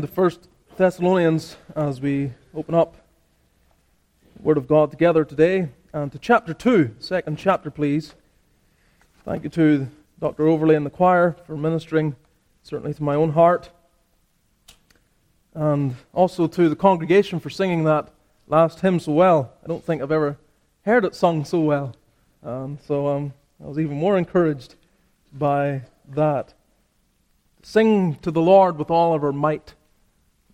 the First Thessalonians as we open up Word of God together today, and to chapter 2, second chapter, please. Thank you to Dr. Overley and the choir for ministering, certainly to my own heart, and also to the congregation for singing that last hymn so well. I don't think I've ever heard it sung so well, and so um, I was even more encouraged by that. Sing to the Lord with all of our might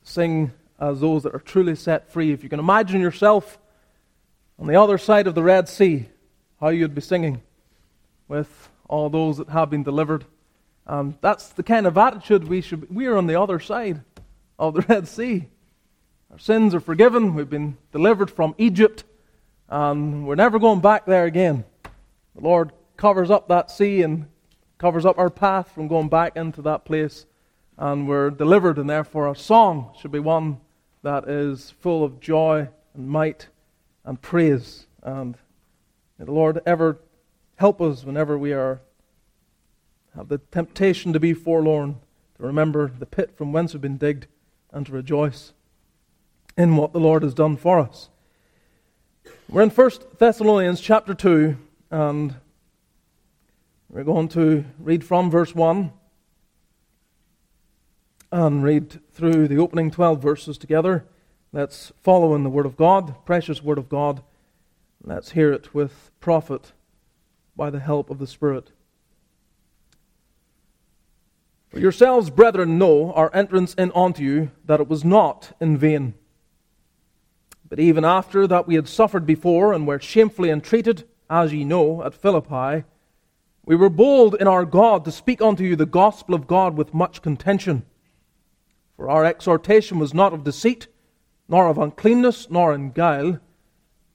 sing as those that are truly set free. If you can imagine yourself on the other side of the Red Sea, how you'd be singing with all those that have been delivered. And that's the kind of attitude we should. be. We are on the other side of the Red Sea. Our sins are forgiven. We've been delivered from Egypt, and we're never going back there again. The Lord covers up that sea and covers up our path from going back into that place and we're delivered, and therefore our song should be one that is full of joy and might and praise. And may the Lord ever help us whenever we are have the temptation to be forlorn, to remember the pit from whence we've been digged, and to rejoice in what the Lord has done for us. We're in 1 Thessalonians chapter 2, and we're going to read from verse 1 and read through the opening 12 verses together. Let's follow in the Word of God, precious Word of God. Let's hear it with profit by the help of the Spirit. For yourselves, brethren, know our entrance in unto you, that it was not in vain. But even after that we had suffered before, and were shamefully entreated, as ye know, at Philippi, we were bold in our God to speak unto you the gospel of God with much contention. For our exhortation was not of deceit, nor of uncleanness, nor in guile.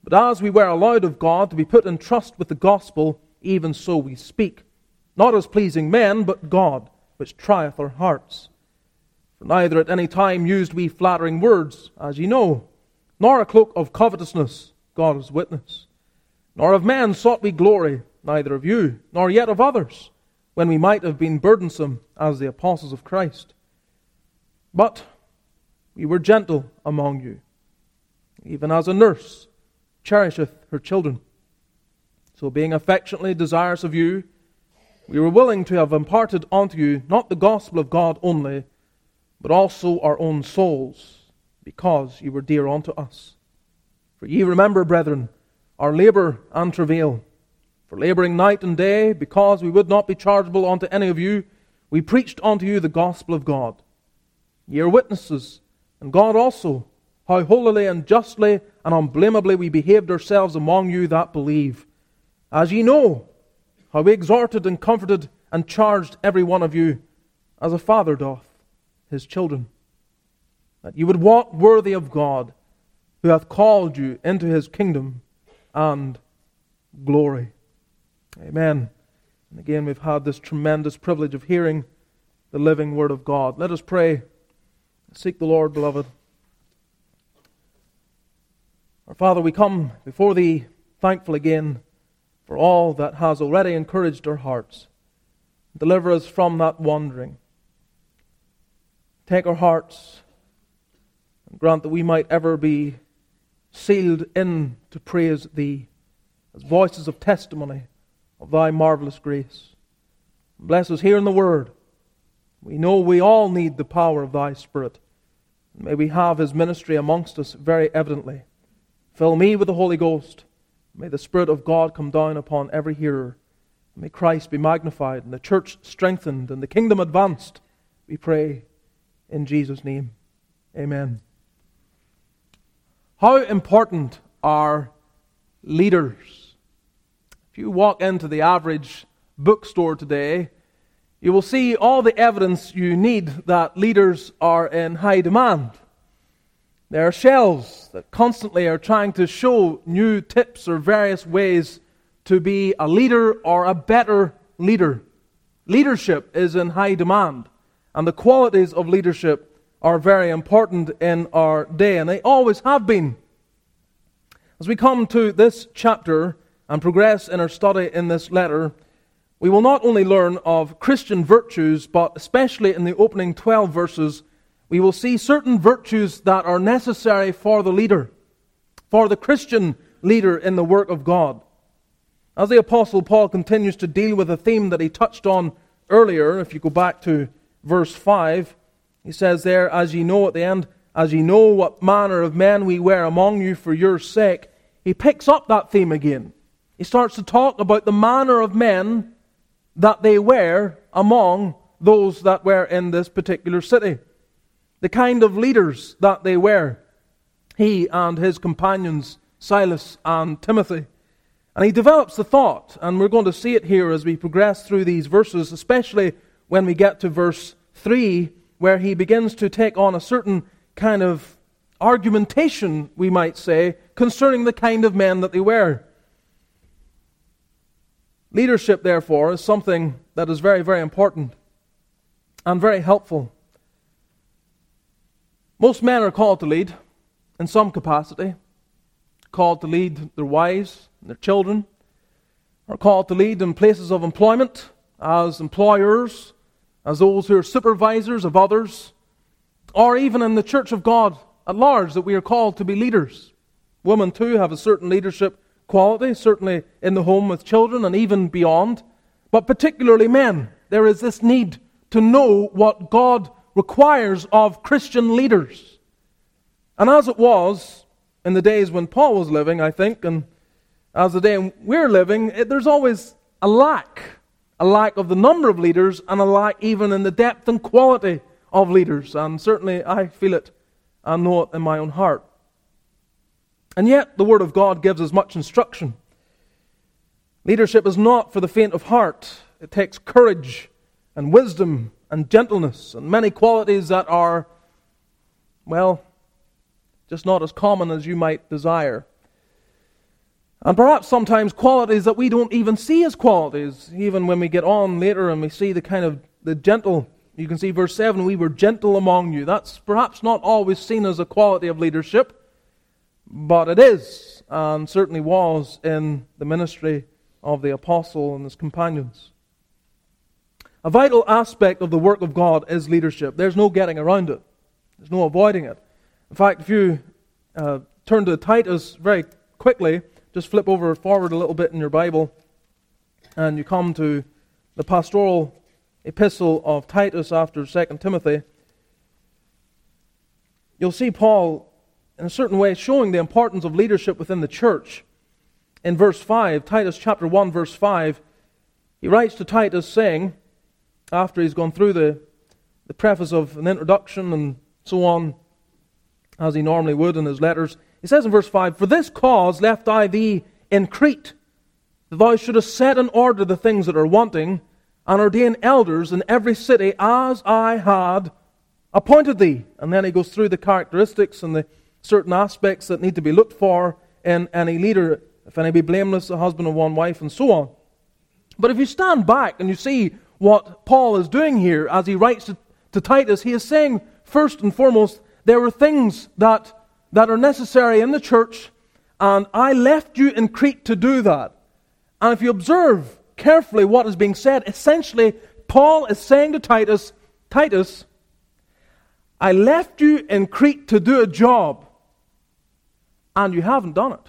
But as we were allowed of God to be put in trust with the gospel, even so we speak, not as pleasing men, but God, which trieth our hearts. For neither at any time used we flattering words, as ye know, nor a cloak of covetousness, God is witness. Nor of men sought we glory, neither of you, nor yet of others, when we might have been burdensome as the apostles of Christ. But we were gentle among you, even as a nurse cherisheth her children. So, being affectionately desirous of you, we were willing to have imparted unto you not the gospel of God only, but also our own souls, because you were dear unto us. For ye remember, brethren, our labour and travail. For labouring night and day, because we would not be chargeable unto any of you, we preached unto you the gospel of God. Ye are witnesses, and God also, how holily and justly and unblameably we behaved ourselves among you that believe. As ye know, how we exhorted and comforted and charged every one of you, as a father doth his children, that ye would walk worthy of God, who hath called you into his kingdom and glory. Amen. And again, we've had this tremendous privilege of hearing the living word of God. Let us pray. Seek the Lord, beloved. Our Father, we come before Thee thankful again for all that has already encouraged our hearts. Deliver us from that wandering. Take our hearts and grant that we might ever be sealed in to praise Thee as voices of testimony of Thy marvelous grace. Bless us here in the Word. We know we all need the power of Thy Spirit. May we have his ministry amongst us very evidently. Fill me with the Holy Ghost. May the Spirit of God come down upon every hearer. May Christ be magnified and the church strengthened and the kingdom advanced. We pray in Jesus' name. Amen. How important are leaders? If you walk into the average bookstore today, you will see all the evidence you need that leaders are in high demand. There are shelves that constantly are trying to show new tips or various ways to be a leader or a better leader. Leadership is in high demand, and the qualities of leadership are very important in our day, and they always have been. As we come to this chapter and progress in our study in this letter, we will not only learn of Christian virtues, but especially in the opening 12 verses, we will see certain virtues that are necessary for the leader, for the Christian leader in the work of God. As the Apostle Paul continues to deal with a theme that he touched on earlier, if you go back to verse 5, he says there, As ye know at the end, as ye know what manner of men we were among you for your sake, he picks up that theme again. He starts to talk about the manner of men that they were among those that were in this particular city, the kind of leaders that they were, he and his companions, Silas and Timothy. And he develops the thought, and we're going to see it here as we progress through these verses, especially when we get to verse 3, where he begins to take on a certain kind of argumentation, we might say, concerning the kind of men that they were. Leadership, therefore, is something that is very, very important and very helpful. Most men are called to lead in some capacity, called to lead their wives, and their children, are called to lead in places of employment as employers, as those who are supervisors of others, or even in the church of God at large, that we are called to be leaders. Women, too, have a certain leadership quality, certainly in the home with children and even beyond. But particularly men, there is this need to know what God requires of Christian leaders. And as it was in the days when Paul was living, I think, and as the day we're living, it, there's always a lack. A lack of the number of leaders and a lack even in the depth and quality of leaders. And certainly I feel it uh, and know it in my own heart. And yet, the Word of God gives us much instruction. Leadership is not for the faint of heart, it takes courage and wisdom and gentleness and many qualities that are, well, just not as common as you might desire. And perhaps sometimes qualities that we don't even see as qualities, even when we get on later and we see the kind of the gentle. You can see verse 7 we were gentle among you. That's perhaps not always seen as a quality of leadership. But it is, and certainly was, in the ministry of the apostle and his companions. A vital aspect of the work of God is leadership. There's no getting around it, there's no avoiding it. In fact, if you uh, turn to Titus very quickly, just flip over forward a little bit in your Bible, and you come to the pastoral epistle of Titus after 2 Timothy, you'll see Paul in a certain way, showing the importance of leadership within the church. In verse 5, Titus chapter 1, verse 5, he writes to Titus saying, after he's gone through the, the preface of an introduction and so on, as he normally would in his letters, he says in verse 5, For this cause left I thee in Crete, that thou shouldest set in order the things that are wanting, and ordain elders in every city as I had appointed thee. And then he goes through the characteristics and the certain aspects that need to be looked for in any leader, if any be blameless, a husband of one wife, and so on. But if you stand back and you see what Paul is doing here as he writes to, to Titus, he is saying, first and foremost, there are things that, that are necessary in the church, and I left you in Crete to do that. And if you observe carefully what is being said, essentially, Paul is saying to Titus, Titus, I left you in Crete to do a job and you haven't done it.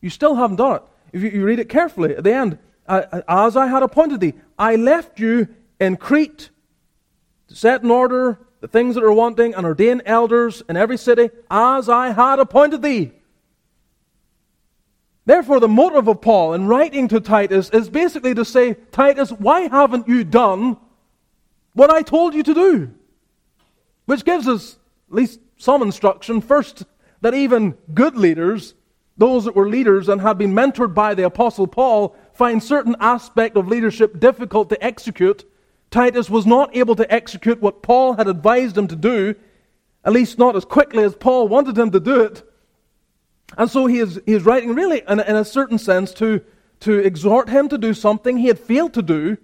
You still haven't done it. If you, you read it carefully at the end, as I had appointed thee, I left you in Crete to set in order the things that are wanting and ordain elders in every city, as I had appointed thee. Therefore, the motive of Paul in writing to Titus is basically to say, Titus, why haven't you done what I told you to do? Which gives us at least some instruction. First, that even good leaders, those that were leaders and had been mentored by the Apostle Paul, find certain aspect of leadership difficult to execute. Titus was not able to execute what Paul had advised him to do, at least not as quickly as Paul wanted him to do it. And so he is, he is writing really, in, in a certain sense, to, to exhort him to do something he had failed to do.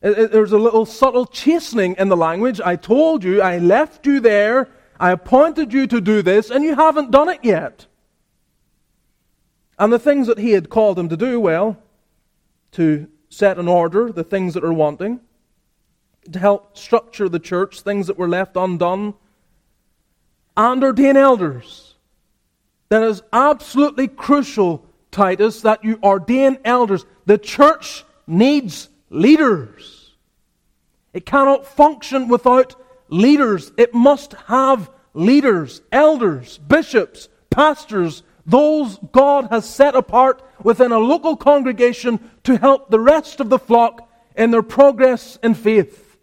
It, it, there's a little subtle chastening in the language. I told you, I left you there I appointed you to do this, and you haven't done it yet. And the things that he had called him to do, well, to set in order the things that are wanting, to help structure the church, things that were left undone, and ordain elders. That is absolutely crucial, Titus, that you ordain elders. The church needs leaders. It cannot function without leaders. It must have leaders, elders, bishops, pastors, those God has set apart within a local congregation to help the rest of the flock in their progress in faith.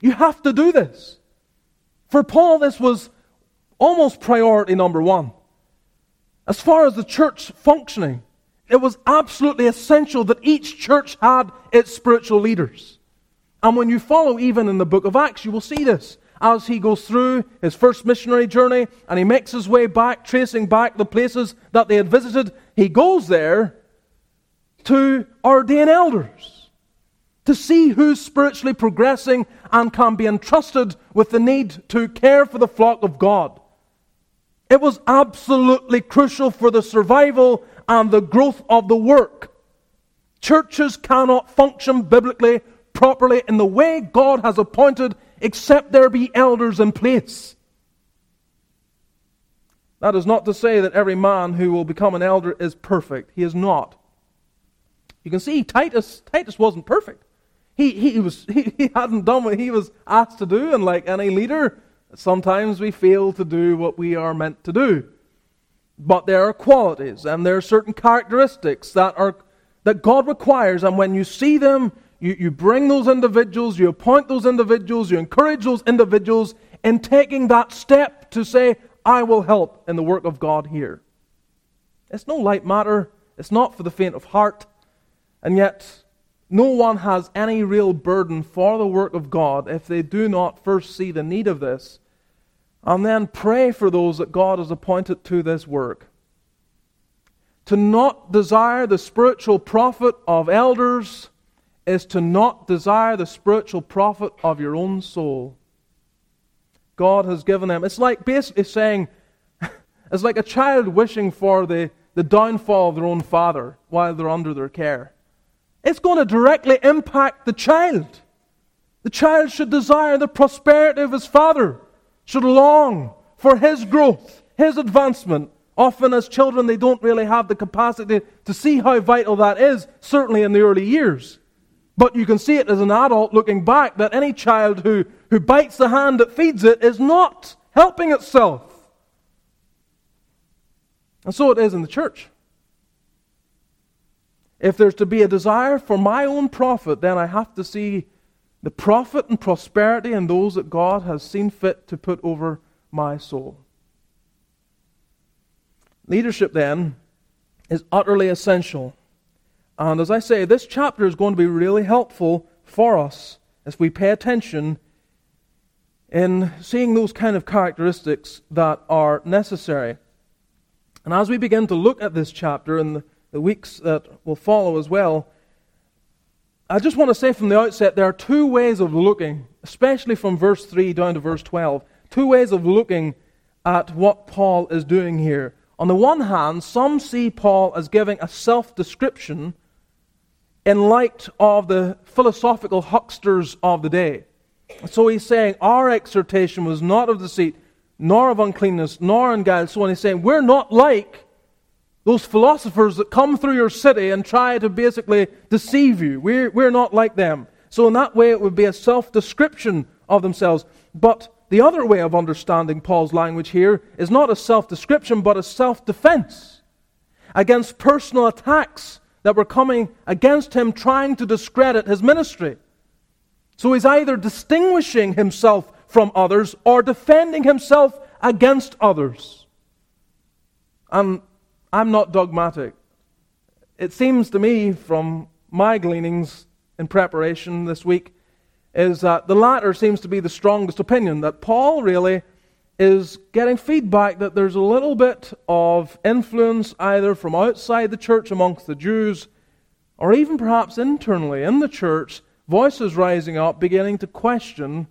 You have to do this. For Paul, this was almost priority number one. As far as the church functioning, it was absolutely essential that each church had its spiritual leaders. And when you follow even in the book of Acts, you will see this as he goes through his first missionary journey and he makes his way back, tracing back the places that they had visited, he goes there to ordain elders, to see who's spiritually progressing and can be entrusted with the need to care for the flock of God. It was absolutely crucial for the survival and the growth of the work. Churches cannot function biblically properly in the way God has appointed except there be elders in place. That is not to say that every man who will become an elder is perfect. He is not. You can see Titus, Titus wasn't perfect. He, he, was, he, he hadn't done what he was asked to do, and like any leader, sometimes we fail to do what we are meant to do. But there are qualities and there are certain characteristics that, are, that God requires, and when you see them, you, you bring those individuals, you appoint those individuals, you encourage those individuals in taking that step to say, I will help in the work of God here. It's no light matter, it's not for the faint of heart, and yet no one has any real burden for the work of God if they do not first see the need of this and then pray for those that God has appointed to this work. To not desire the spiritual profit of elders is to not desire the spiritual profit of your own soul. God has given them. It's like basically saying, it's like a child wishing for the, the downfall of their own father while they're under their care. It's going to directly impact the child. The child should desire the prosperity of his father, should long for his growth, his advancement. Often, as children, they don't really have the capacity to see how vital that is, certainly in the early years. But you can see it as an adult looking back that any child who, who bites the hand that feeds it is not helping itself. And so it is in the church. If there's to be a desire for my own profit, then I have to see the profit and prosperity in those that God has seen fit to put over my soul. Leadership, then, is utterly essential and as I say, this chapter is going to be really helpful for us as we pay attention in seeing those kind of characteristics that are necessary. And as we begin to look at this chapter in the, the weeks that will follow as well, I just want to say from the outset there are two ways of looking, especially from verse 3 down to verse 12, two ways of looking at what Paul is doing here. On the one hand, some see Paul as giving a self description in light of the philosophical hucksters of the day. So he's saying our exhortation was not of deceit, nor of uncleanness, nor in guile. So on, he's saying we're not like those philosophers that come through your city and try to basically deceive you. We're, we're not like them. So in that way, it would be a self description of themselves. But the other way of understanding Paul's language here is not a self description, but a self defense against personal attacks that were coming against him, trying to discredit his ministry. So he's either distinguishing himself from others or defending himself against others. And I'm not dogmatic. It seems to me, from my gleanings in preparation this week, is that the latter seems to be the strongest opinion, that Paul really is getting feedback that there's a little bit of influence either from outside the church amongst the Jews or even perhaps internally in the church, voices rising up beginning to question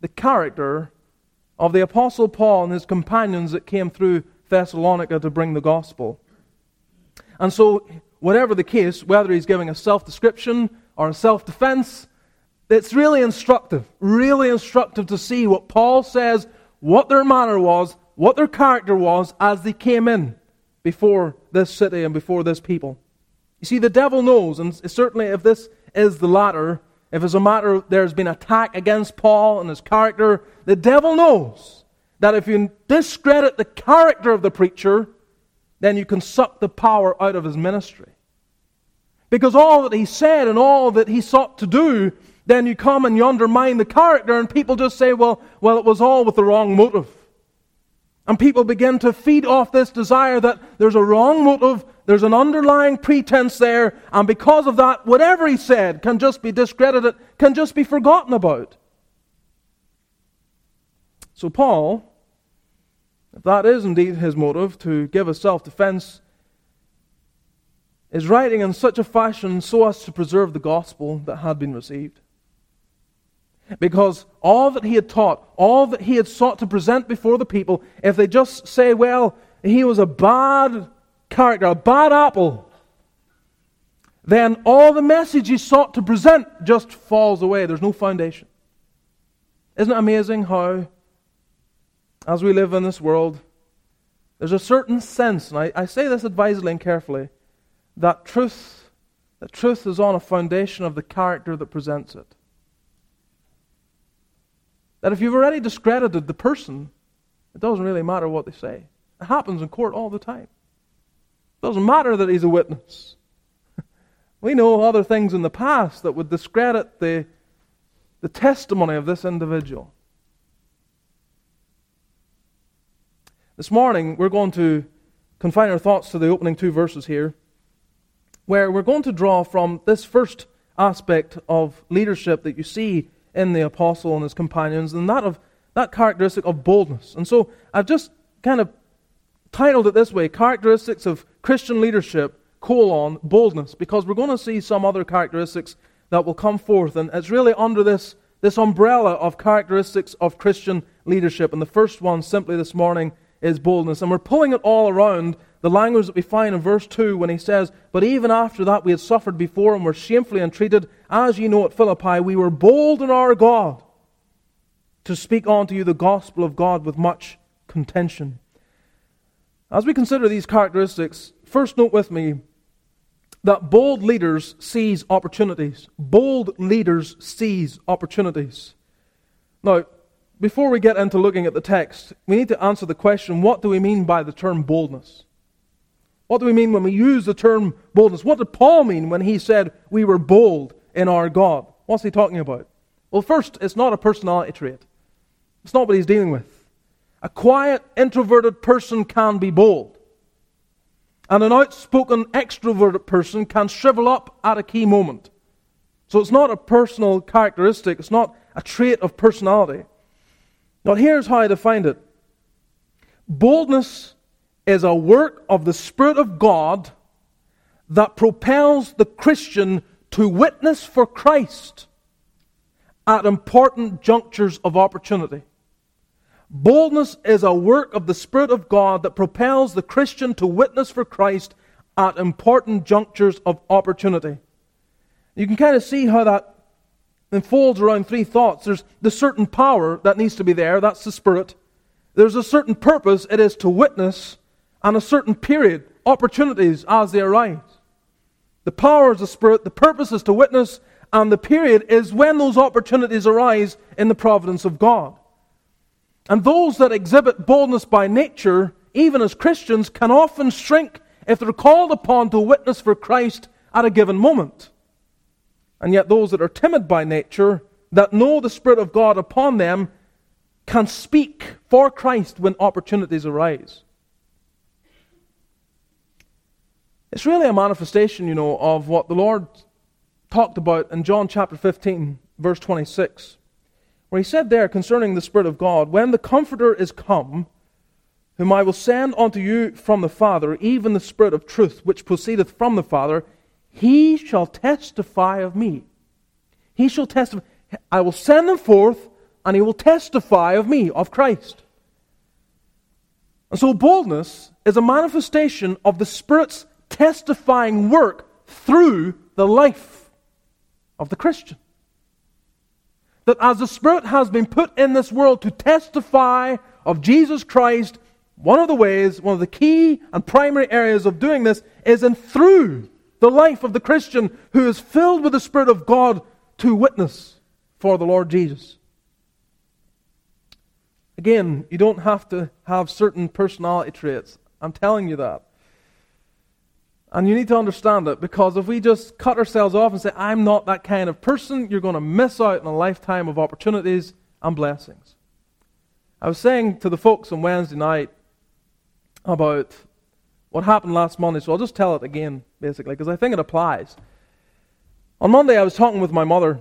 the character of the Apostle Paul and his companions that came through Thessalonica to bring the gospel. And so, whatever the case, whether he's giving a self description or a self defense, it's really instructive, really instructive to see what Paul says, what their manner was, what their character was as they came in before this city and before this people. You see, the devil knows, and certainly if this is the latter, if it's a matter there's been attack against Paul and his character, the devil knows that if you discredit the character of the preacher, then you can suck the power out of his ministry. Because all that he said and all that he sought to do, then you come and you undermine the character, and people just say, well, well, it was all with the wrong motive. And people begin to feed off this desire that there's a wrong motive, there's an underlying pretense there, and because of that, whatever he said can just be discredited, can just be forgotten about. So, Paul, if that is indeed his motive to give a self defense, is writing in such a fashion so as to preserve the gospel that had been received. Because all that he had taught, all that he had sought to present before the people, if they just say, well, he was a bad character, a bad apple, then all the message he sought to present just falls away. There's no foundation. Isn't it amazing how as we live in this world, there's a certain sense, and I, I say this advisedly and carefully, that truth, that truth is on a foundation of the character that presents it. That if you've already discredited the person, it doesn't really matter what they say. It happens in court all the time. It doesn't matter that he's a witness. we know other things in the past that would discredit the, the testimony of this individual. This morning, we're going to confine our thoughts to the opening two verses here, where we're going to draw from this first aspect of leadership that you see in the apostle and his companions, and that of that characteristic of boldness. And so I've just kind of titled it this way Characteristics of Christian Leadership, colon, boldness, because we're going to see some other characteristics that will come forth. And it's really under this, this umbrella of characteristics of Christian leadership. And the first one, simply this morning, is boldness. And we're pulling it all around the language that we find in verse 2 when he says, But even after that we had suffered before and were shamefully entreated, as ye know at Philippi, we were bold in our God to speak unto you the gospel of God with much contention. As we consider these characteristics, first note with me that bold leaders seize opportunities. Bold leaders seize opportunities. Now, before we get into looking at the text, we need to answer the question what do we mean by the term boldness? What do we mean when we use the term boldness? What did Paul mean when he said we were bold in our God? What's he talking about? Well, first, it's not a personality trait. It's not what he's dealing with. A quiet, introverted person can be bold. And an outspoken, extroverted person can shrivel up at a key moment. So it's not a personal characteristic, it's not a trait of personality. Now, here's how I define it boldness is a work of the Spirit of God that propels the Christian to witness for Christ at important junctures of opportunity. Boldness is a work of the Spirit of God that propels the Christian to witness for Christ at important junctures of opportunity. You can kind of see how that unfolds around three thoughts. There's the certain power that needs to be there, that's the Spirit. There's a certain purpose, it is to witness, and a certain period, opportunities as they arise. The power is the Spirit, the purpose is to witness, and the period is when those opportunities arise in the providence of God. And those that exhibit boldness by nature, even as Christians, can often shrink if they're called upon to witness for Christ at a given moment. And yet, those that are timid by nature, that know the Spirit of God upon them, can speak for Christ when opportunities arise. It's really a manifestation, you know, of what the Lord talked about in John chapter 15, verse 26, where he said there concerning the Spirit of God, When the Comforter is come, whom I will send unto you from the Father, even the Spirit of truth, which proceedeth from the Father, he shall testify of me. He shall testify. I will send him forth, and he will testify of me, of Christ. And so, boldness is a manifestation of the Spirit's testifying work through the life of the Christian. that as the Spirit has been put in this world to testify of Jesus Christ, one of the ways, one of the key and primary areas of doing this is in through the life of the Christian who is filled with the Spirit of God to witness for the Lord Jesus. Again, you don't have to have certain personality traits. I'm telling you that. And you need to understand it because if we just cut ourselves off and say, I'm not that kind of person, you're going to miss out on a lifetime of opportunities and blessings. I was saying to the folks on Wednesday night about what happened last Monday, so I'll just tell it again, basically, because I think it applies. On Monday, I was talking with my mother,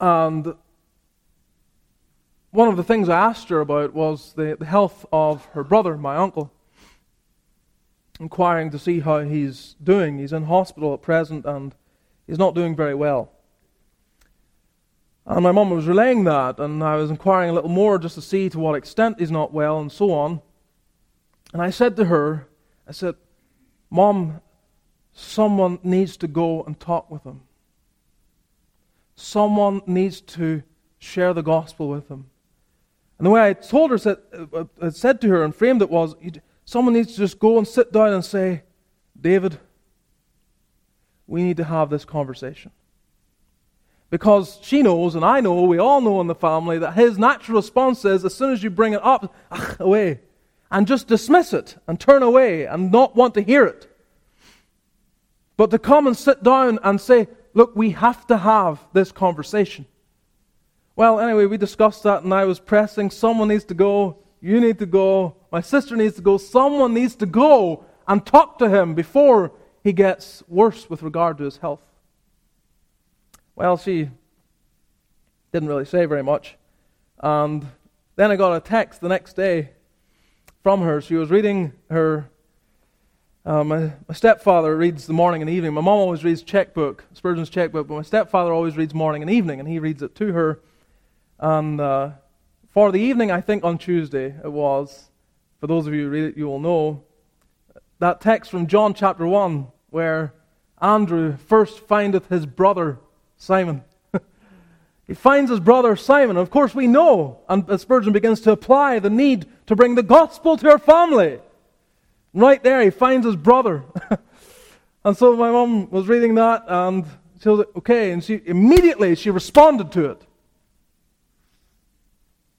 and one of the things I asked her about was the, the health of her brother, my uncle, inquiring to see how he's doing. He's in hospital at present, and he's not doing very well. And my mum was relaying that, and I was inquiring a little more just to see to what extent he's not well, and so on. And I said to her, I said, Mom, someone needs to go and talk with him. Someone needs to share the gospel with him. And the way I told her, said, uh, I said to her and framed it was, someone needs to just go and sit down and say, David, we need to have this conversation. Because she knows, and I know, we all know in the family, that his natural response is as soon as you bring it up, ach, away and just dismiss it and turn away and not want to hear it. But to come and sit down and say, look, we have to have this conversation. Well, anyway, we discussed that and I was pressing. Someone needs to go. You need to go. My sister needs to go. Someone needs to go and talk to him before he gets worse with regard to his health. Well, she didn't really say very much. And then I got a text the next day from her. She was reading her. Uh, my, my, stepfather reads the morning and evening. My mom always reads checkbook, Spurgeon's checkbook, but my stepfather always reads morning and evening, and he reads it to her. And uh, for the evening, I think on Tuesday it was, for those of you who read it, you will know, that text from John chapter 1, where Andrew first findeth his brother Simon. He finds his brother Simon. Of course, we know, and Spurgeon begins to apply the need to bring the gospel to her family. Right there, he finds his brother. and so my mom was reading that, and she was like, okay, and she immediately she responded to it.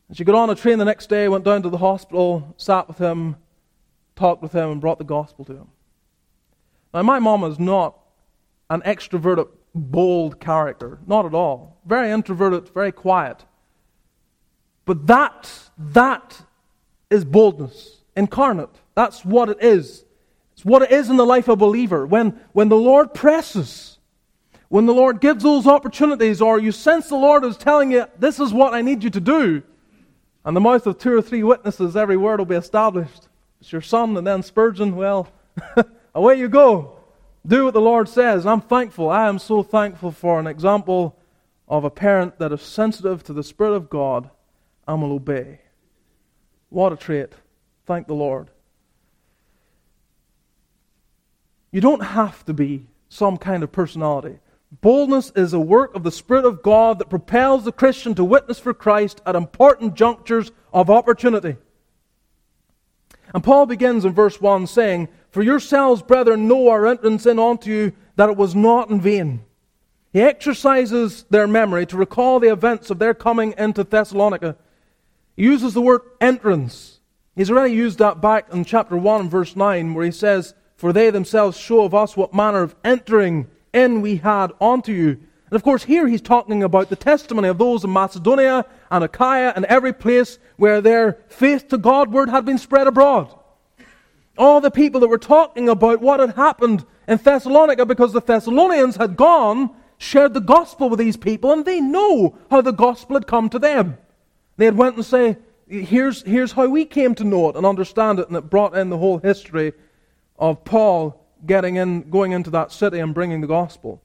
And she got on a train the next day, went down to the hospital, sat with him, talked with him, and brought the gospel to him. Now, my mom is not an extroverted bold character. Not at all. Very introverted, very quiet. But that, that is boldness incarnate. That's what it is. It's what it is in the life of a believer. When, when the Lord presses, when the Lord gives those opportunities, or you sense the Lord is telling you, this is what I need you to do, and the mouth of two or three witnesses, every word will be established. It's your son, and then Spurgeon, well, away you go. Do what the Lord says. I'm thankful. I am so thankful for an example of a parent that is sensitive to the Spirit of God and will obey. What a trait. Thank the Lord. You don't have to be some kind of personality. Boldness is a work of the Spirit of God that propels the Christian to witness for Christ at important junctures of opportunity. And Paul begins in verse 1 saying, For yourselves, brethren, know our entrance in unto you, that it was not in vain. He exercises their memory to recall the events of their coming into Thessalonica. He uses the word entrance. He's already used that back in chapter 1, verse 9, where he says, For they themselves show of us what manner of entering in we had unto you. And of course, here he's talking about the testimony of those in Macedonia and Achaia and every place where their faith to God word had been spread abroad. All the people that were talking about what had happened in Thessalonica because the Thessalonians had gone, shared the gospel with these people, and they know how the gospel had come to them. They had went and say, here's, here's how we came to know it and understand it, and it brought in the whole history of Paul getting in, going into that city and bringing the gospel.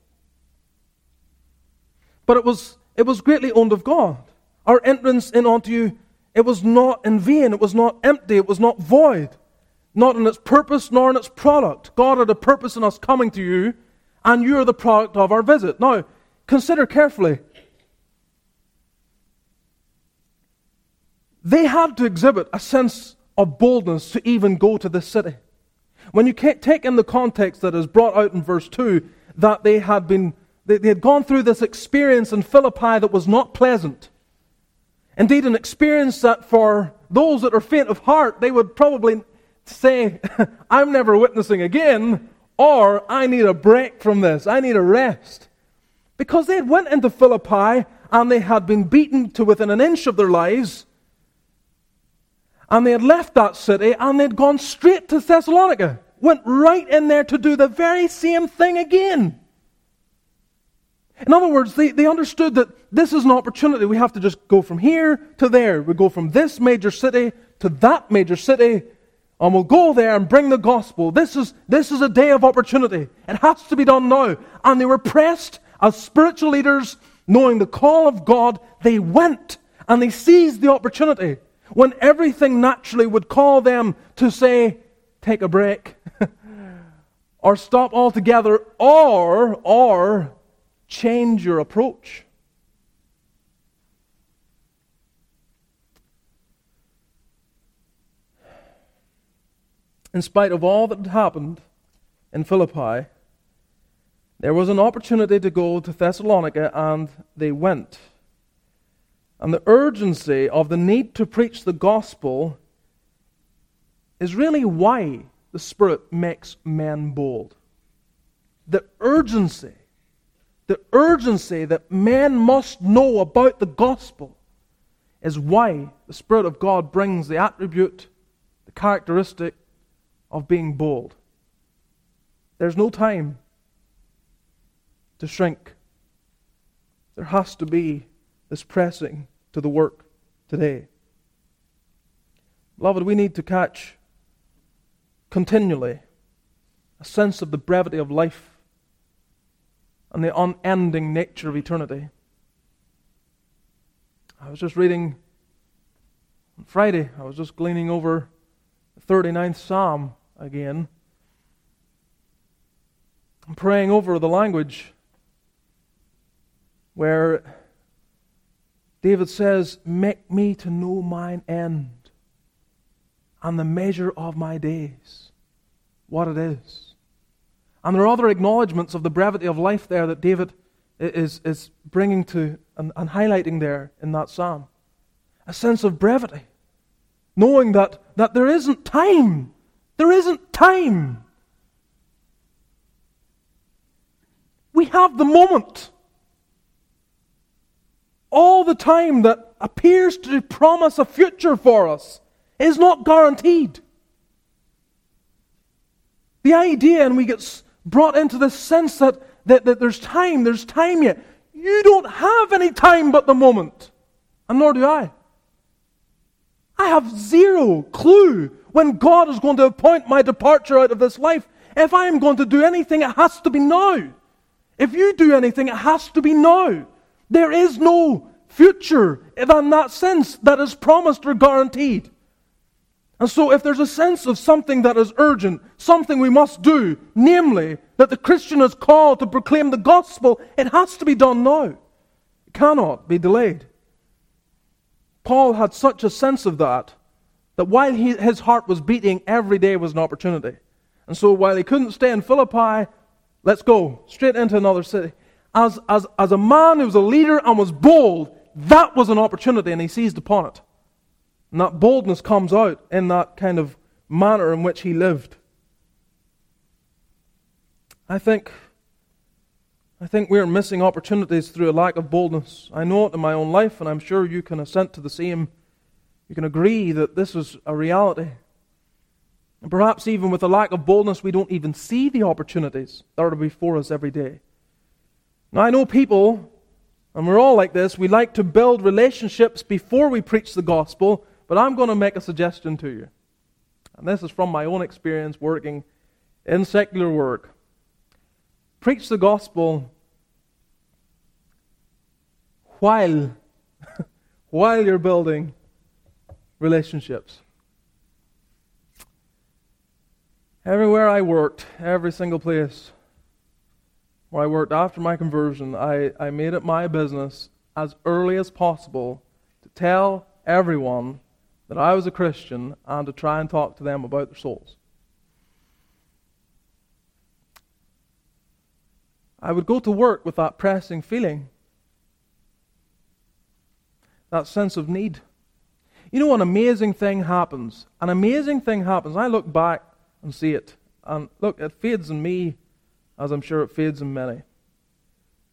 But it was, it was greatly owned of God. Our entrance in unto you, it was not in vain, it was not empty, it was not void. Not in its purpose nor in its product. God had a purpose in us coming to you, and you are the product of our visit. Now, consider carefully. they had to exhibit a sense of boldness to even go to this city. When you take in the context that is brought out in verse 2, that they had been they, they had gone through this experience in Philippi that was not pleasant. Indeed, an experience that for those that are faint of heart, they would probably say, I'm never witnessing again, or I need a break from this. I need a rest. Because they had went into Philippi and they had been beaten to within an inch of their lives. And they had left that city and they'd gone straight to Thessalonica. Went right in there to do the very same thing again. In other words, they, they understood that this is an opportunity. We have to just go from here to there. We go from this major city to that major city, and we'll go there and bring the gospel. This is, this is a day of opportunity. It has to be done now. And they were pressed as spiritual leaders, knowing the call of God. They went and they seized the opportunity when everything naturally would call them to say, take a break, or stop altogether, or, or change your approach. In spite of all that had happened in Philippi, there was an opportunity to go to Thessalonica, and they went. And the urgency of the need to preach the gospel is really why the Spirit makes men bold. The urgency the urgency that men must know about the gospel is why the Spirit of God brings the attribute, the characteristic of being bold. There's no time to shrink. There has to be this pressing to the work today. Beloved, we need to catch continually a sense of the brevity of life and the unending nature of eternity. I was just reading on Friday, I was just gleaning over the 39th Psalm again. I'm praying over the language where David says, Make me to know mine end and the measure of my days, what it is. And there are other acknowledgments of the brevity of life there that David is, is bringing to and, and highlighting there in that psalm. A sense of brevity. Knowing that, that there isn't time. There isn't time. We have the moment. All the time that appears to promise a future for us is not guaranteed. The idea, and we get brought into this sense that, that, that there's time, there's time yet. You don't have any time but the moment. And nor do I. I have zero clue when God is going to appoint my departure out of this life. If I am going to do anything, it has to be now. If you do anything, it has to be now. There is no future in that sense that is promised or guaranteed. And so, if there's a sense of something that is urgent, something we must do, namely that the Christian is called to proclaim the gospel, it has to be done now. It cannot be delayed. Paul had such a sense of that that while he, his heart was beating, every day was an opportunity. And so, while he couldn't stay in Philippi, let's go straight into another city. As, as, as a man who was a leader and was bold, that was an opportunity, and he seized upon it. And that boldness comes out in that kind of manner in which he lived. I think, I think we're missing opportunities through a lack of boldness. I know it in my own life, and I'm sure you can assent to the same. You can agree that this is a reality. And perhaps even with a lack of boldness, we don't even see the opportunities that are before us every day. Now, I know people, and we're all like this, we like to build relationships before we preach the gospel but I'm going to make a suggestion to you. And this is from my own experience working in secular work. Preach the gospel while, while you're building relationships. Everywhere I worked, every single place where I worked after my conversion, I, I made it my business as early as possible to tell everyone that I was a Christian and to try and talk to them about their souls. I would go to work with that pressing feeling, that sense of need. You know, an amazing thing happens. An amazing thing happens. I look back and see it. And look, it fades in me, as I'm sure it fades in many.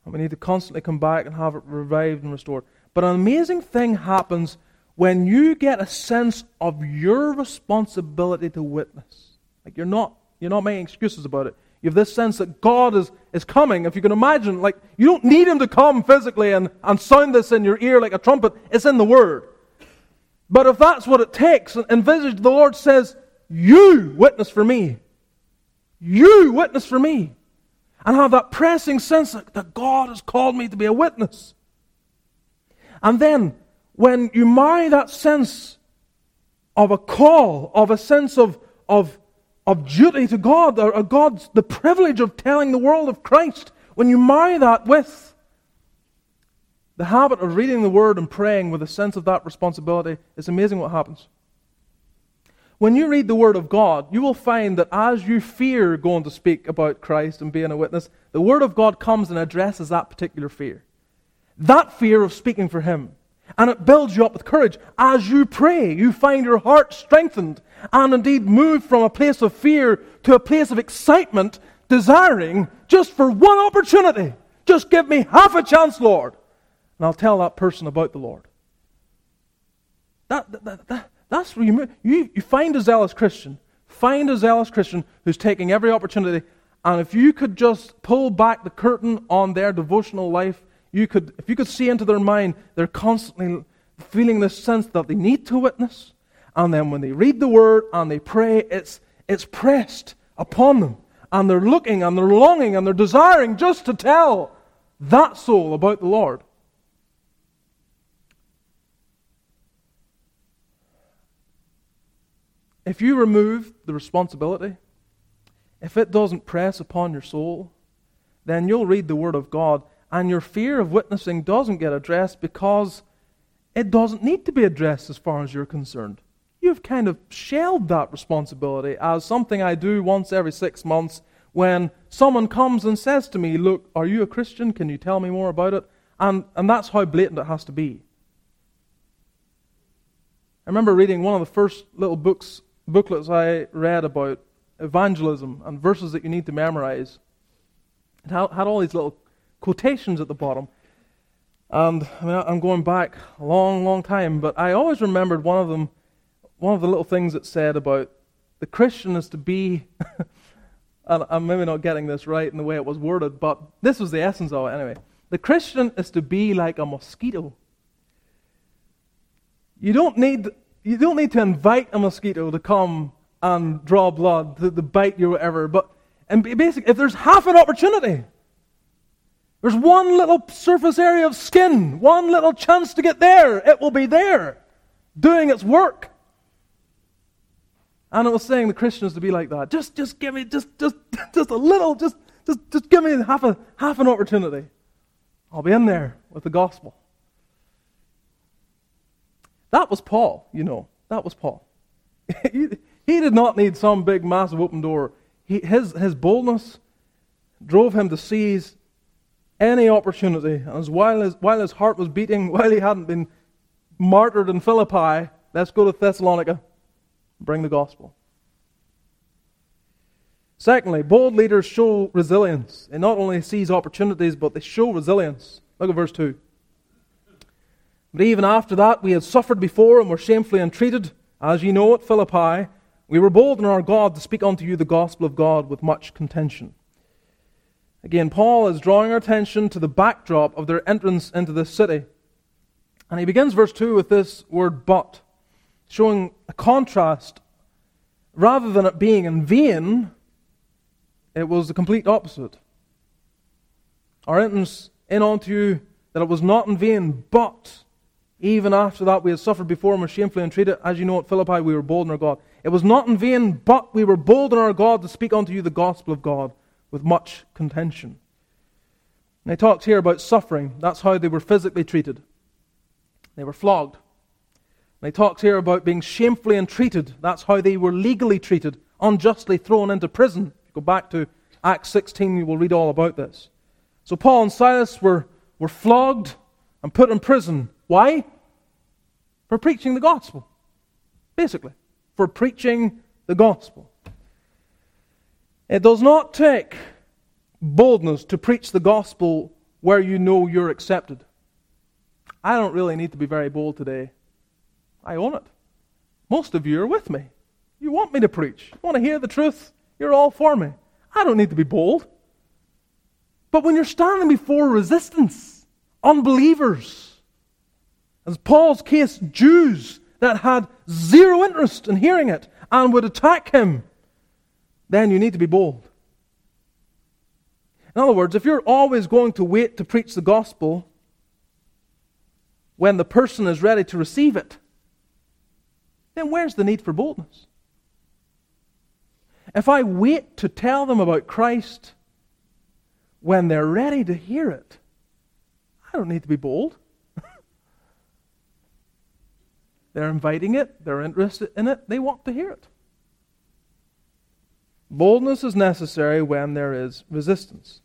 And we need to constantly come back and have it revived and restored. But an amazing thing happens when you get a sense of your responsibility to witness. Like you're not, you're not making excuses about it. You have this sense that God is, is coming. If you can imagine, like, you don't need Him to come physically and, and sound this in your ear like a trumpet. It's in the Word. But if that's what it takes, and envisage the Lord says, You witness for me. You witness for me. And have that pressing sense that God has called me to be a witness. And then, when you marry that sense of a call, of a sense of, of of duty to God, or, or God's the privilege of telling the world of Christ, when you marry that with the habit of reading the Word and praying with a sense of that responsibility, it's amazing what happens. When you read the Word of God, you will find that as you fear going to speak about Christ and being a witness, the Word of God comes and addresses that particular fear. That fear of speaking for Him. And it builds you up with courage. As you pray, you find your heart strengthened and indeed move from a place of fear to a place of excitement, desiring just for one opportunity. Just give me half a chance, Lord. And I'll tell that person about the Lord. That, that, that, that's where you, you, you find a zealous Christian. Find a zealous Christian who's taking every opportunity. And if you could just pull back the curtain on their devotional life, you could, if you could see into their mind, they're constantly feeling this sense that they need to witness. And then when they read the word and they pray, it's, it's pressed upon them. And they're looking and they're longing and they're desiring just to tell that soul about the Lord. If you remove the responsibility, if it doesn't press upon your soul, then you'll read the Word of God and your fear of witnessing doesn't get addressed because it doesn't need to be addressed as far as you're concerned. You've kind of shelved that responsibility as something I do once every six months when someone comes and says to me, Look, are you a Christian? Can you tell me more about it? And, and that's how blatant it has to be. I remember reading one of the first little books, booklets I read about evangelism and verses that you need to memorize. It had all these little quotations at the bottom. And I mean, I'm going back a long, long time, but I always remembered one of them, one of the little things it said about the Christian is to be, and I'm maybe not getting this right in the way it was worded, but this was the essence of it anyway. The Christian is to be like a mosquito. You don't need, you don't need to invite a mosquito to come and draw blood, to, to bite you whatever, but and basically, if there's half an opportunity, there's one little surface area of skin, one little chance to get there. It will be there, doing its work. And it was saying the Christians to be like that. Just, just give me, just, just, just a little, just, just, just give me half a, half an opportunity. I'll be in there with the gospel. That was Paul, you know. That was Paul. he, he did not need some big, massive open door. He, his, his boldness drove him to seize any opportunity. And as while his, while his heart was beating, while he hadn't been martyred in Philippi, let's go to Thessalonica bring the gospel. Secondly, bold leaders show resilience. They not only seize opportunities, but they show resilience. Look at verse 2. But even after that, we had suffered before and were shamefully entreated, as ye know at Philippi. We were bold in our God to speak unto you the gospel of God with much contention. Again, Paul is drawing our attention to the backdrop of their entrance into this city. And he begins verse 2 with this word but, showing a contrast. Rather than it being in vain, it was the complete opposite. Our entrance in unto you, that it was not in vain, but even after that we had suffered before and were shamefully entreated, as you know at Philippi, we were bold in our God. It was not in vain, but we were bold in our God to speak unto you the gospel of God with much contention. And he talks here about suffering. That's how they were physically treated. They were flogged. And he talks here about being shamefully entreated. That's how they were legally treated, unjustly thrown into prison. If you go back to Acts 16, you will read all about this. So Paul and Silas were, were flogged and put in prison. Why? For preaching the gospel. Basically, for preaching the gospel. It does not take boldness to preach the gospel where you know you're accepted. I don't really need to be very bold today. I own it. Most of you are with me. You want me to preach. You want to hear the truth. You're all for me. I don't need to be bold. But when you're standing before resistance, unbelievers, as Paul's case, Jews that had zero interest in hearing it and would attack him, then you need to be bold. In other words, if you're always going to wait to preach the gospel when the person is ready to receive it, then where's the need for boldness? If I wait to tell them about Christ when they're ready to hear it, I don't need to be bold. They're inviting it, they're interested in it, they want to hear it. Boldness is necessary when there is resistance.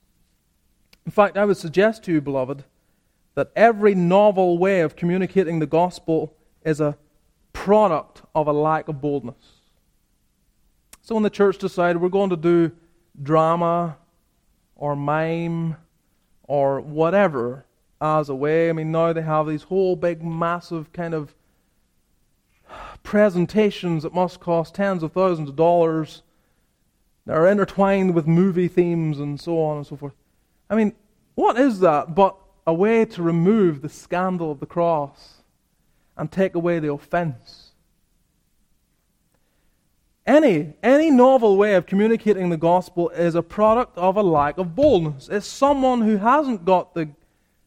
In fact, I would suggest to you, beloved, that every novel way of communicating the gospel is a product of a lack of boldness. So when the church decided we're going to do drama or mime or whatever as a way, I mean, now they have these whole big, massive kind of presentations that must cost tens of thousands of dollars that are intertwined with movie themes and so on and so forth. I mean, what is that but a way to remove the scandal of the cross and take away the offense? Any, any novel way of communicating the gospel is a product of a lack of boldness. It's someone who hasn't got the,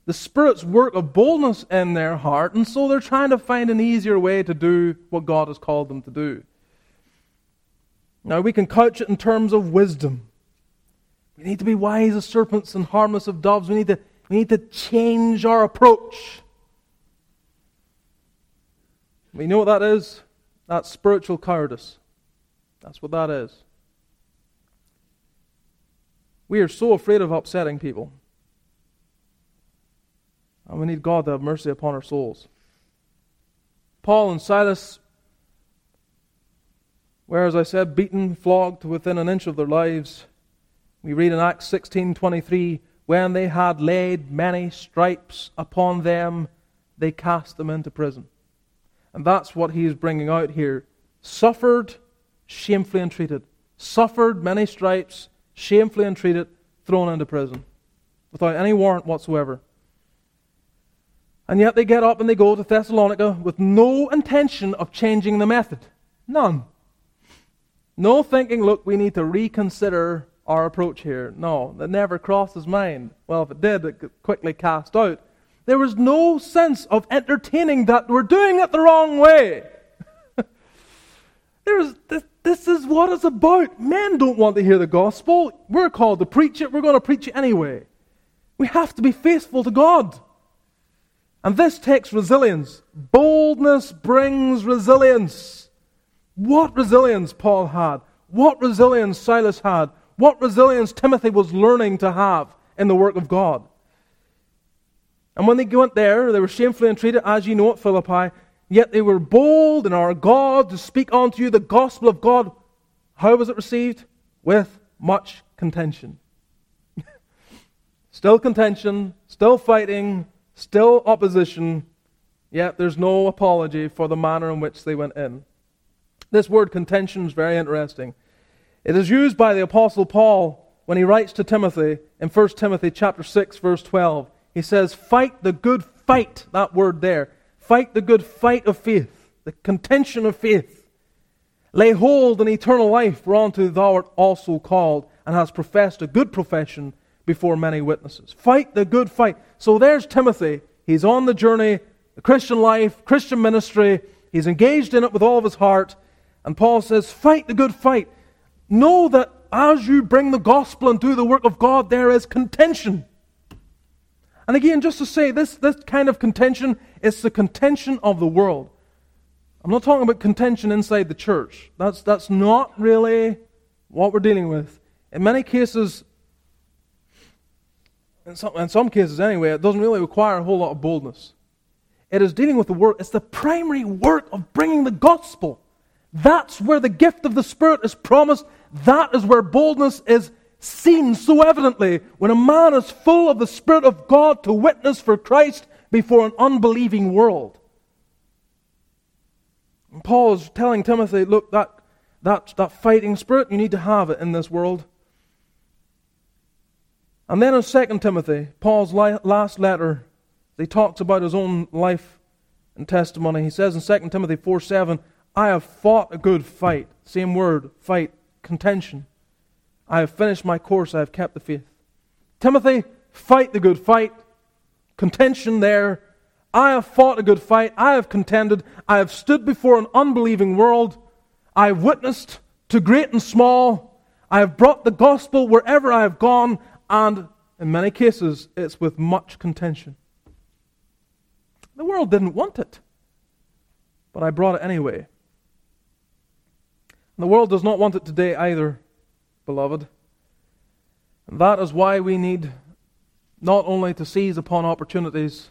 the Spirit's work of boldness in their heart, and so they're trying to find an easier way to do what God has called them to do. Now, we can couch it in terms of wisdom. We need to be wise as serpents and harmless as doves. We need to, we need to change our approach. We know what that is? That's spiritual cowardice. That's what that is. We are so afraid of upsetting people. And we need God to have mercy upon our souls. Paul and Silas were, as I said, beaten, flogged to within an inch of their lives. We read in Acts 16:23, when they had laid many stripes upon them, they cast them into prison. And that's what he is bringing out here. Suffered shamefully entreated, suffered many stripes, shamefully entreated, thrown into prison without any warrant whatsoever. And yet they get up and they go to Thessalonica with no intention of changing the method. None. No thinking, look, we need to reconsider our approach here. No, that never crossed his mind. Well, if it did, it could quickly cast out. There was no sense of entertaining that we're doing it the wrong way. There's, this, this is what it's about. Men don't want to hear the gospel. We're called to preach it. We're going to preach it anyway. We have to be faithful to God. And this takes resilience. Boldness brings resilience. What resilience Paul had. What resilience Silas had. What resilience Timothy was learning to have in the work of God. And when they went there, they were shamefully entreated, as you know at Philippi, Yet they were bold in our God to speak unto you the gospel of God. How was it received? With much contention. still contention, still fighting, still opposition, yet there's no apology for the manner in which they went in. This word contention is very interesting. It is used by the apostle Paul when he writes to Timothy in 1 Timothy chapter 6 verse 12. He says, "Fight the good fight." That word there Fight the good fight of faith, the contention of faith. Lay hold on eternal life, whereunto thou art also called, and hast professed a good profession before many witnesses. Fight the good fight. So there's Timothy. He's on the journey, the Christian life, Christian ministry. He's engaged in it with all of his heart. And Paul says, Fight the good fight. Know that as you bring the gospel and do the work of God, there is contention. And again, just to say, this, this kind of contention is the contention of the world. I'm not talking about contention inside the church. That's, that's not really what we're dealing with. In many cases, in some, in some cases anyway, it doesn't really require a whole lot of boldness. It is dealing with the work, it's the primary work of bringing the gospel. That's where the gift of the Spirit is promised. That is where boldness is seen so evidently. When a man is full of the Spirit of God to witness for Christ before an unbelieving world. And Paul is telling Timothy, look, that, that, that fighting spirit, you need to have it in this world. And then in 2 Timothy, Paul's last letter, he talks about his own life and testimony. He says in 2 Timothy 4 7, I have fought a good fight. Same word, fight, contention. I have finished my course, I have kept the faith. Timothy, fight the good fight. Contention there. I have fought a good fight. I have contended. I have stood before an unbelieving world. I have witnessed to great and small. I have brought the gospel wherever I have gone and in many cases, it's with much contention. The world didn't want it, but I brought it anyway. And the world does not want it today either, beloved. And that is why we need not only to seize upon opportunities,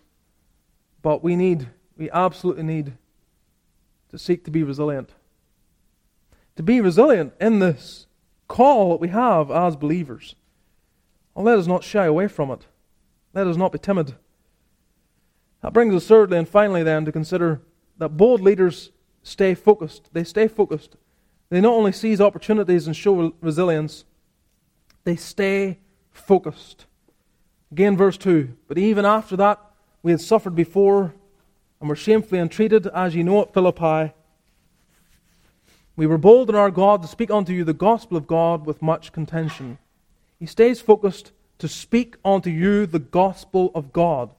but we need, we absolutely need to seek to be resilient. To be resilient in this call that we have as believers. Well, let us not shy away from it. Let us not be timid. That brings us thirdly and finally then to consider that bold leaders stay focused. They stay focused. They not only seize opportunities and show resilience, they stay focused. Again, verse 2. But even after that, we had suffered before and were shamefully entreated, as ye know at Philippi. We were bold in our God to speak unto you the gospel of God with much contention. He stays focused to speak unto you the gospel of God.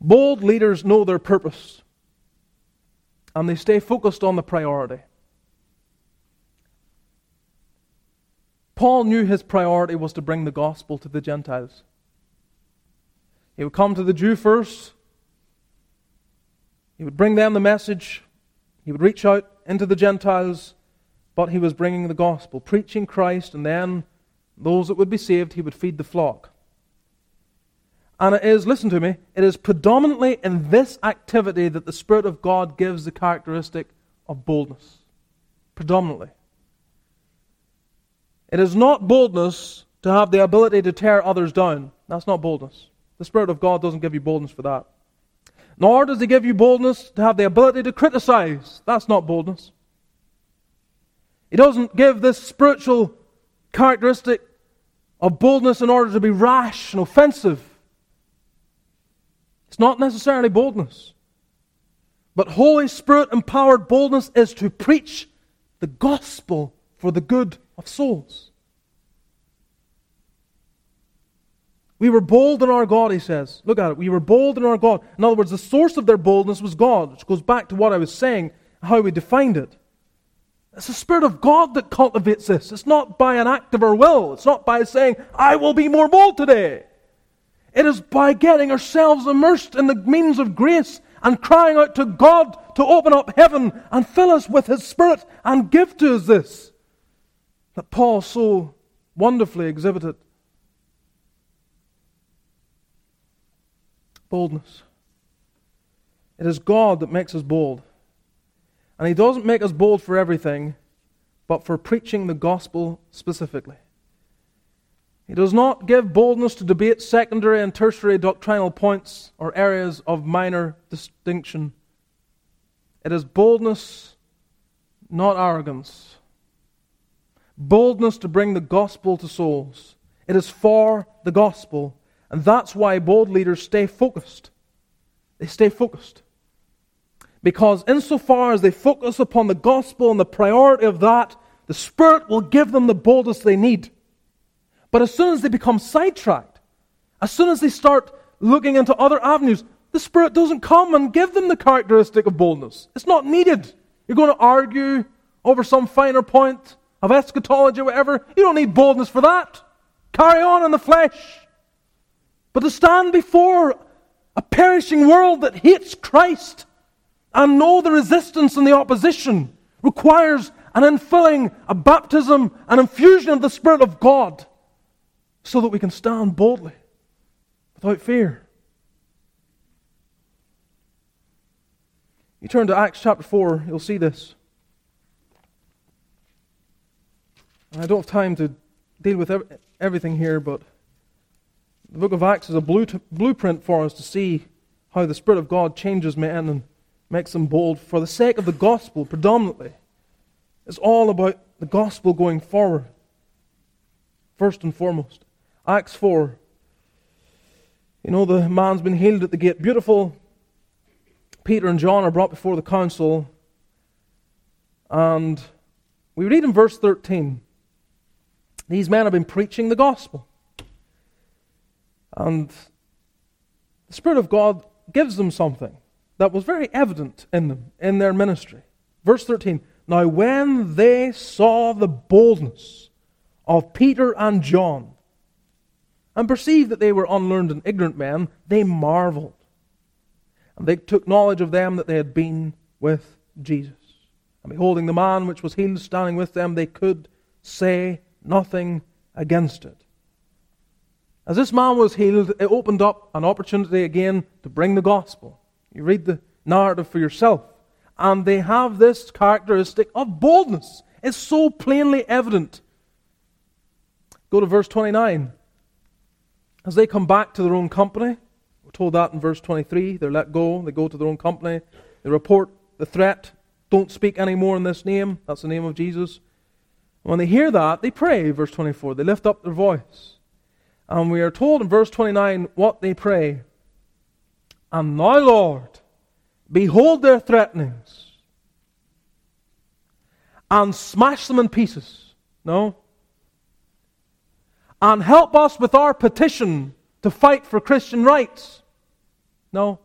Bold leaders know their purpose, and they stay focused on the priority. Paul knew his priority was to bring the gospel to the Gentiles. He would come to the Jew first, he would bring them the message, he would reach out into the Gentiles, but he was bringing the gospel, preaching Christ, and then those that would be saved, he would feed the flock. And it is, listen to me, it is predominantly in this activity that the Spirit of God gives the characteristic of boldness. Predominantly. It is not boldness to have the ability to tear others down. That's not boldness. The Spirit of God doesn't give you boldness for that. Nor does He give you boldness to have the ability to criticize. That's not boldness. He doesn't give this spiritual characteristic of boldness in order to be rash and offensive. It's not necessarily boldness. But Holy Spirit empowered boldness is to preach the gospel for the good of souls. We were bold in our God, he says. Look at it. We were bold in our God. In other words, the source of their boldness was God, which goes back to what I was saying, how we defined it. It's the Spirit of God that cultivates this. It's not by an act of our will. It's not by saying, I will be more bold today. It is by getting ourselves immersed in the means of grace and crying out to God to open up heaven and fill us with His Spirit and give to us this that Paul so wonderfully exhibited. Boldness. It is God that makes us bold. And He doesn't make us bold for everything, but for preaching the gospel specifically. He does not give boldness to debate secondary and tertiary doctrinal points or areas of minor distinction. It is boldness, not arrogance. Boldness to bring the gospel to souls. It is for the gospel. And that's why bold leaders stay focused. They stay focused. Because insofar as they focus upon the gospel and the priority of that, the Spirit will give them the boldness they need. But as soon as they become sidetracked, as soon as they start looking into other avenues, the Spirit doesn't come and give them the characteristic of boldness. It's not needed. You're going to argue over some finer point of eschatology or whatever. You don't need boldness for that. Carry on in the flesh. But to stand before a perishing world that hates Christ and know the resistance and the opposition requires an infilling, a baptism, an infusion of the Spirit of God so that we can stand boldly without fear. You turn to Acts chapter 4, you'll see this. I don't have time to deal with everything here, but the book of Acts is a blueprint for us to see how the Spirit of God changes men and makes them bold for the sake of the gospel predominantly. It's all about the gospel going forward, first and foremost. Acts 4. You know, the man's been healed at the gate. Beautiful Peter and John are brought before the council, and we read in verse 13 these men have been preaching the gospel. And the Spirit of God gives them something that was very evident in them, in their ministry. Verse 13 Now, when they saw the boldness of Peter and John, and perceived that they were unlearned and ignorant men, they marveled and they took knowledge of them that they had been with Jesus. And beholding the man which was healed standing with them, they could say nothing against it. As this man was healed, it opened up an opportunity again to bring the gospel. You read the narrative for yourself. And they have this characteristic of boldness. It's so plainly evident. Go to verse 29. As they come back to their own company, we're told that in verse 23. They're let go. They go to their own company. They report the threat. Don't speak anymore in this name. That's the name of Jesus. When they hear that, they pray, verse 24. They lift up their voice. And we are told in verse 29 what they pray. And now, Lord, behold their threatenings and smash them in pieces. No? And help us with our petition to fight for Christian rights. No.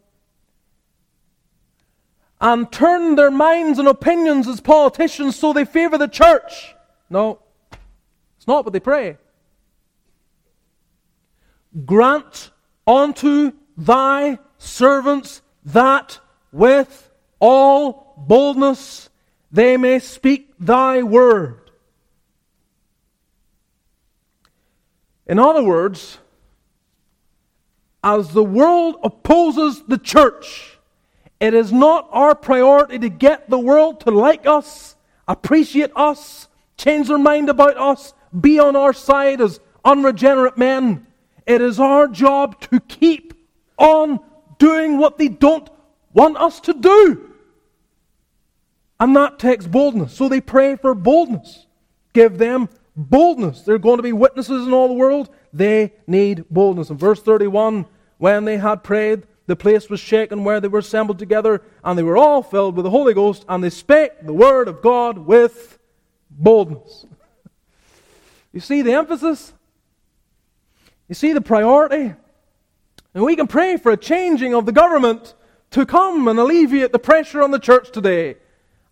And turn their minds and opinions as politicians so they favor the church. No. It's not what they pray. Grant unto thy servants that with all boldness they may speak thy word. In other words, as the world opposes the church, it is not our priority to get the world to like us, appreciate us, change their mind about us, be on our side as unregenerate men. It is our job to keep on doing what they don't want us to do. And that takes boldness. So they pray for boldness. Give them boldness. They're going to be witnesses in all the world. They need boldness. In verse 31, when they had prayed, the place was shaken where they were assembled together, and they were all filled with the Holy Ghost, and they spake the word of God with boldness. You see the emphasis? You see the priority? And we can pray for a changing of the government to come and alleviate the pressure on the church today.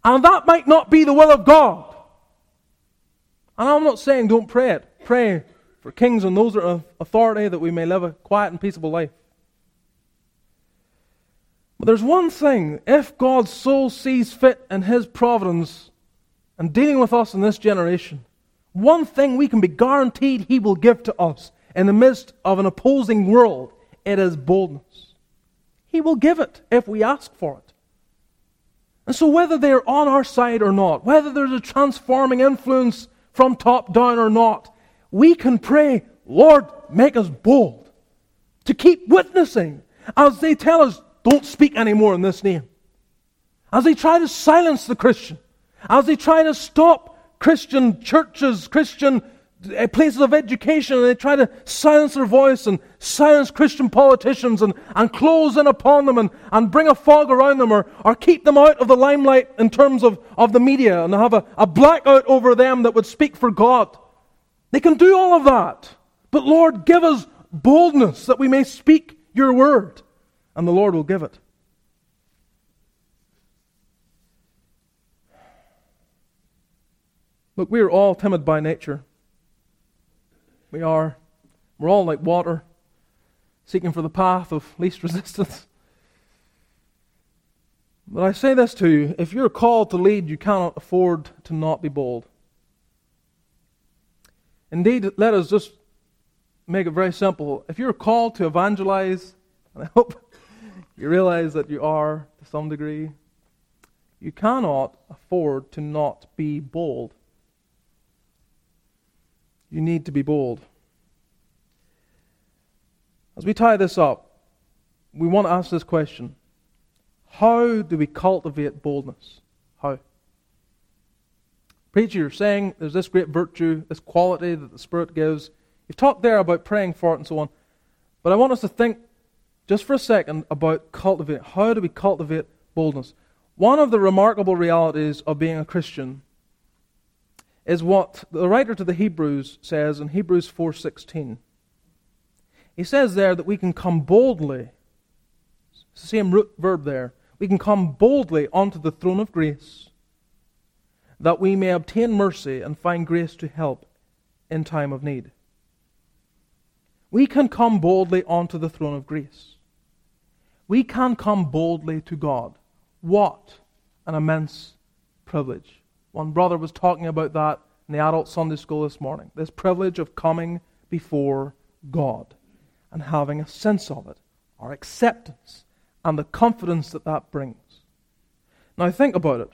And that might not be the will of God. And I'm not saying don't pray it. Pray for kings and those that are authority that we may live a quiet and peaceable life. But there's one thing, if God so sees fit in His providence and dealing with us in this generation, one thing we can be guaranteed He will give to us in the midst of an opposing world it is boldness. He will give it if we ask for it. And so, whether they're on our side or not, whether there's a transforming influence from top down or not, we can pray, Lord, make us bold to keep witnessing as they tell us, don't speak anymore in this name. As they try to silence the Christian, as they try to stop Christian churches, Christian places of education, and they try to silence their voice and silence Christian politicians and, and close in upon them and, and bring a fog around them or, or keep them out of the limelight in terms of, of the media and have a, a blackout over them that would speak for God. They can do all of that. But Lord, give us boldness that we may speak your word and the Lord will give it. Look, we are all timid by nature. We are. We're all like water, seeking for the path of least resistance. But I say this to you if you're called to lead, you cannot afford to not be bold. Indeed, let us just make it very simple. If you're called to evangelize, and I hope you realize that you are to some degree, you cannot afford to not be bold. You need to be bold. As we tie this up, we want to ask this question How do we cultivate boldness? How? Preacher, you're saying there's this great virtue, this quality that the Spirit gives. You've talked there about praying for it and so on. But I want us to think just for a second about cultivate. How do we cultivate boldness? One of the remarkable realities of being a Christian is what the writer to the Hebrews says in Hebrews 4:16. He says there that we can come boldly. It's the same root verb there. We can come boldly onto the throne of grace that we may obtain mercy and find grace to help in time of need. We can come boldly onto the throne of grace. We can come boldly to God. What an immense privilege. One brother was talking about that in the adult Sunday school this morning. This privilege of coming before God and having a sense of it, our acceptance, and the confidence that that brings. Now, think about it.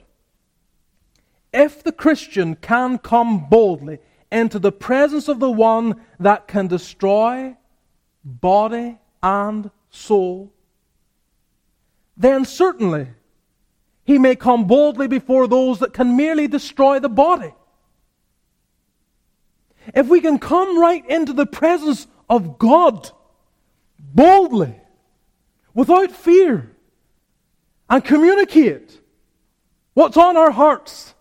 If the Christian can come boldly into the presence of the one that can destroy body and soul, then certainly he may come boldly before those that can merely destroy the body. If we can come right into the presence of God boldly, without fear, and communicate what's on our hearts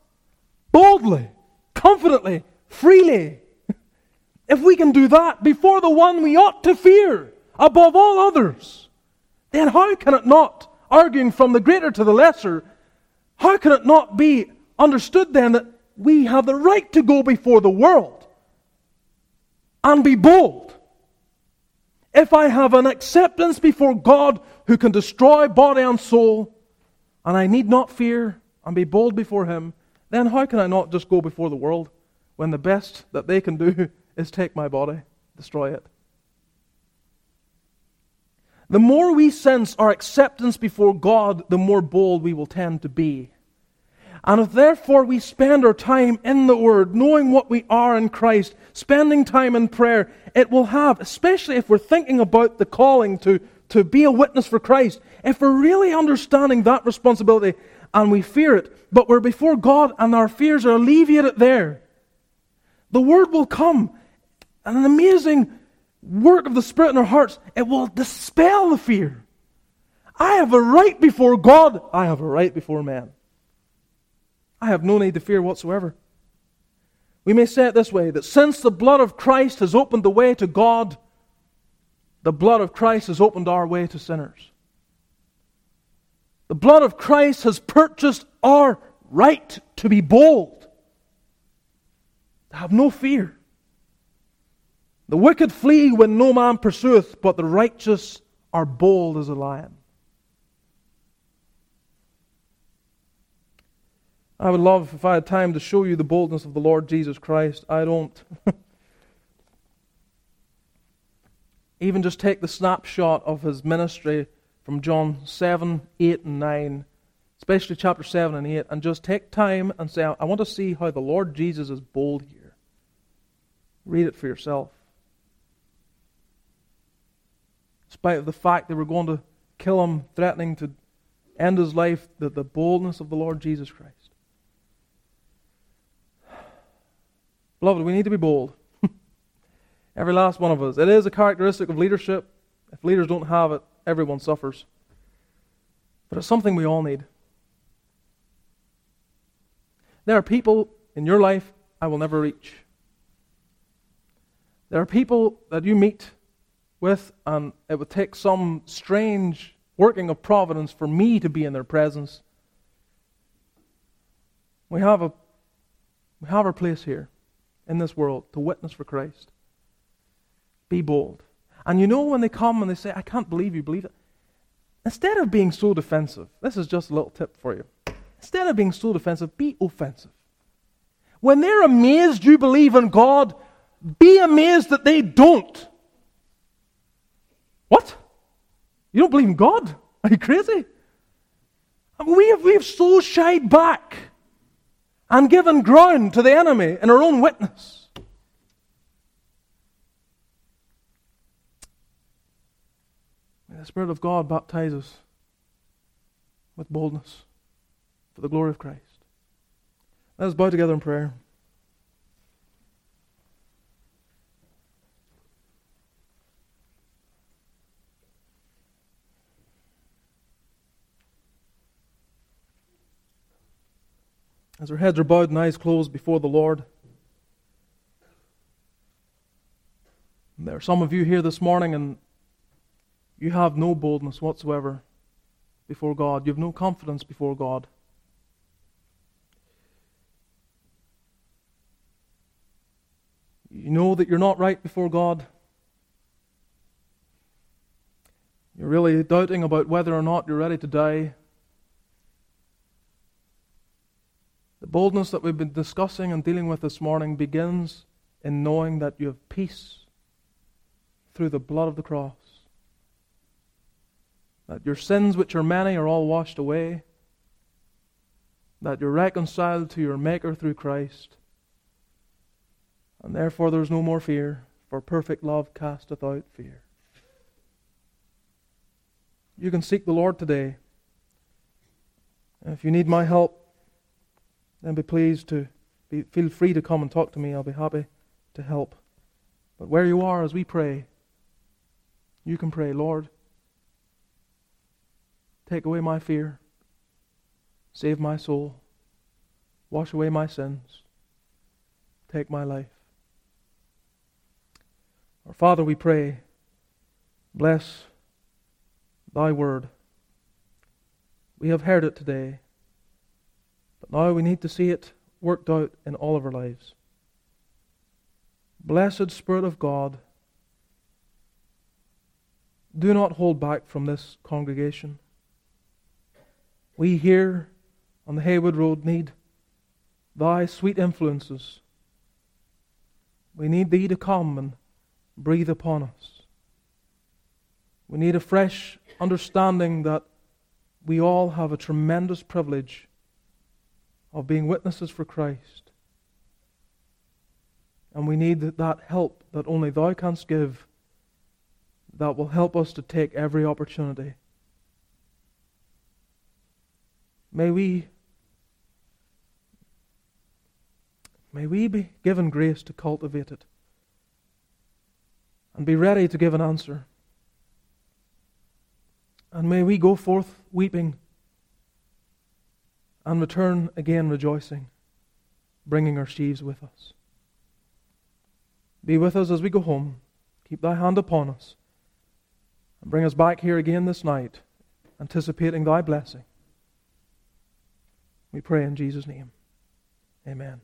boldly, confidently, freely. If we can do that before the one we ought to fear above all others, then how can it not, arguing from the greater to the lesser, how can it not be understood then that we have the right to go before the world and be bold? If I have an acceptance before God who can destroy body and soul, and I need not fear and be bold before Him, then how can I not just go before the world when the best that they can do is take my body, destroy it? The more we sense our acceptance before God, the more bold we will tend to be. And if therefore we spend our time in the Word, knowing what we are in Christ, spending time in prayer, it will have, especially if we're thinking about the calling to, to be a witness for Christ, if we're really understanding that responsibility and we fear it, but we're before God and our fears are alleviated there, the Word will come. And an amazing work of the Spirit in our hearts, it will dispel the fear. I have a right before God, I have a right before man. I have no need to fear whatsoever. We may say it this way that since the blood of Christ has opened the way to God, the blood of Christ has opened our way to sinners. The blood of Christ has purchased our right to be bold, to have no fear. The wicked flee when no man pursueth, but the righteous are bold as a lion. I would love if I had time to show you the boldness of the Lord Jesus Christ. I don't. Even just take the snapshot of his ministry from John 7, 8, and 9, especially chapter 7 and 8, and just take time and say, I want to see how the Lord Jesus is bold here. Read it for yourself spite of the fact they were going to kill him, threatening to end his life, the, the boldness of the Lord Jesus Christ. Beloved, we need to be bold. Every last one of us. It is a characteristic of leadership. If leaders don't have it, everyone suffers. But it's something we all need. There are people in your life I will never reach. There are people that you meet with, and it would take some strange working of providence for me to be in their presence. We have a we have our place here in this world to witness for Christ. Be bold. And you know when they come and they say, I can't believe you believe it. instead of being so defensive, this is just a little tip for you. Instead of being so defensive, be offensive. When they're amazed you believe in God, be amazed that they don't. What? You don't believe in God? Are you crazy? We, have, we have so shied back and given ground to the enemy in our own witness. May the Spirit of God baptize us with boldness for the glory of Christ. Let us bow together in prayer. As our heads are bowed and eyes closed before the Lord, there are some of you here this morning and you have no boldness whatsoever before God. You have no confidence before God. You know that you're not right before God. You're really doubting about whether or not you're ready to die. The boldness that we've been discussing and dealing with this morning begins in knowing that you have peace through the blood of the cross. That your sins, which are many, are all washed away. That you're reconciled to your Maker through Christ and therefore there is no more fear, for perfect love casteth out fear. You can seek the Lord today. And if you need my help, then be pleased to be, feel free to come and talk to me. I'll be happy to help. But where you are as we pray, you can pray, Lord, take away my fear, save my soul, wash away my sins, take my life. Our Father, we pray, bless thy word. We have heard it today, now we need to see it worked out in all of our lives. Blessed Spirit of God, do not hold back from this congregation. We here on the Haywood Road need thy sweet influences. We need thee to come and breathe upon us. We need a fresh understanding that we all have a tremendous privilege of being witnesses for Christ. And we need that help that only Thou canst give that will help us to take every opportunity. May we may we be given grace to cultivate it and be ready to give an answer. And may we go forth weeping and return again rejoicing, bringing our sheaves with us. Be with us as we go home. Keep thy hand upon us. And bring us back here again this night, anticipating thy blessing. We pray in Jesus' name. Amen.